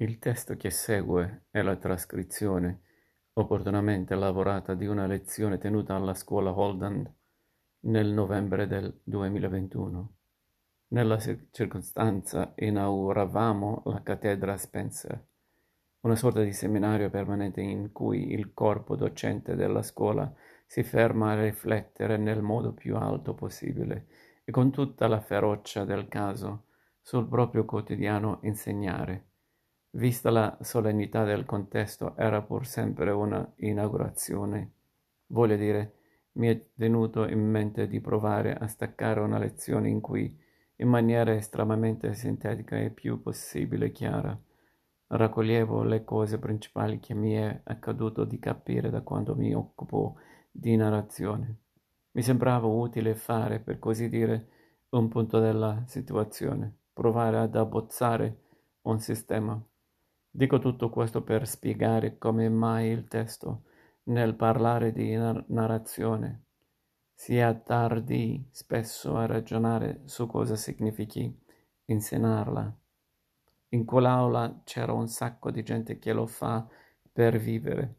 Il testo che segue è la trascrizione, opportunamente lavorata, di una lezione tenuta alla scuola Holden nel novembre del 2021. Nella circostanza inauguravamo la cattedra Spencer, una sorta di seminario permanente in cui il corpo docente della scuola si ferma a riflettere nel modo più alto possibile e con tutta la ferocia del caso sul proprio quotidiano insegnare. Vista la solennità del contesto, era pur sempre una inaugurazione. Voglio dire, mi è venuto in mente di provare a staccare una lezione in cui, in maniera estremamente sintetica e più possibile chiara, raccoglievo le cose principali che mi è accaduto di capire da quando mi occupo di narrazione. Mi sembrava utile fare, per così dire, un punto della situazione, provare ad abbozzare un sistema Dico tutto questo per spiegare come mai il testo, nel parlare di narrazione, si attardi spesso a ragionare su cosa significhi insegnarla. In quell'aula c'era un sacco di gente che lo fa per vivere.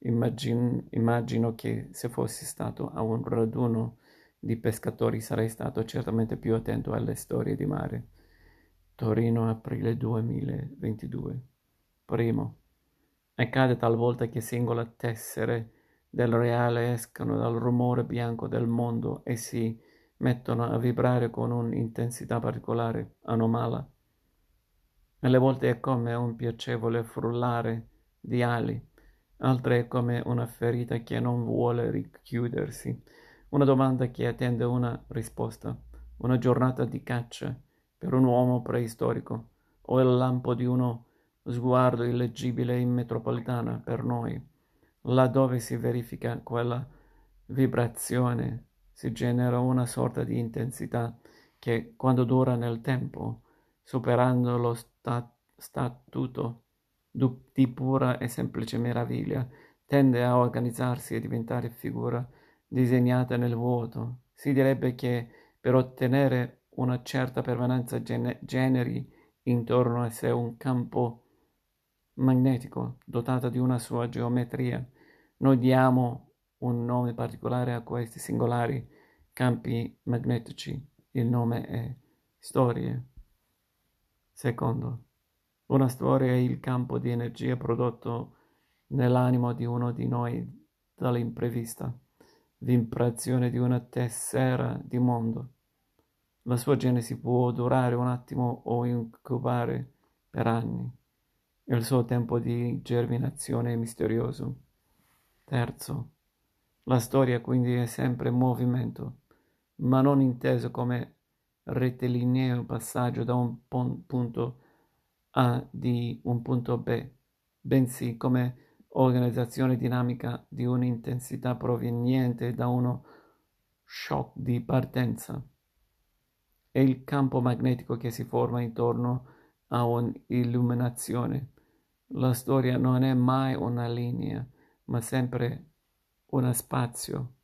Immagin- immagino che se fossi stato a un raduno di pescatori sarei stato certamente più attento alle storie di mare. Torino, aprile 2022. Primo, accade talvolta che singole tessere del reale escano dal rumore bianco del mondo e si mettono a vibrare con un'intensità particolare, anomala. Alle volte è come un piacevole frullare di ali, altre è come una ferita che non vuole richiudersi, una domanda che attende una risposta, una giornata di caccia per un uomo preistorico o il lampo di uno sguardo illeggibile in metropolitana per noi, laddove si verifica quella vibrazione, si genera una sorta di intensità che, quando dura nel tempo, superando lo stat- statuto di pura e semplice meraviglia, tende a organizzarsi e diventare figura disegnata nel vuoto. Si direbbe che per ottenere una certa permanenza gene- generi intorno a sé un campo magnetico dotata di una sua geometria. Noi diamo un nome particolare a questi singolari campi magnetici. Il nome è storie. Secondo, una storia è il campo di energia prodotto nell'animo di uno di noi dall'imprevista, l'impressione di una tessera di mondo. La sua genesi può durare un attimo o incubare per anni. Il suo tempo di germinazione misterioso. Terzo, la storia quindi è sempre movimento, ma non inteso come rettilineo passaggio da un punto A di un punto B, bensì come organizzazione dinamica di un'intensità proveniente da uno shock di partenza. È il campo magnetico che si forma intorno a un'illuminazione la storia non è mai una linea, ma sempre uno spazio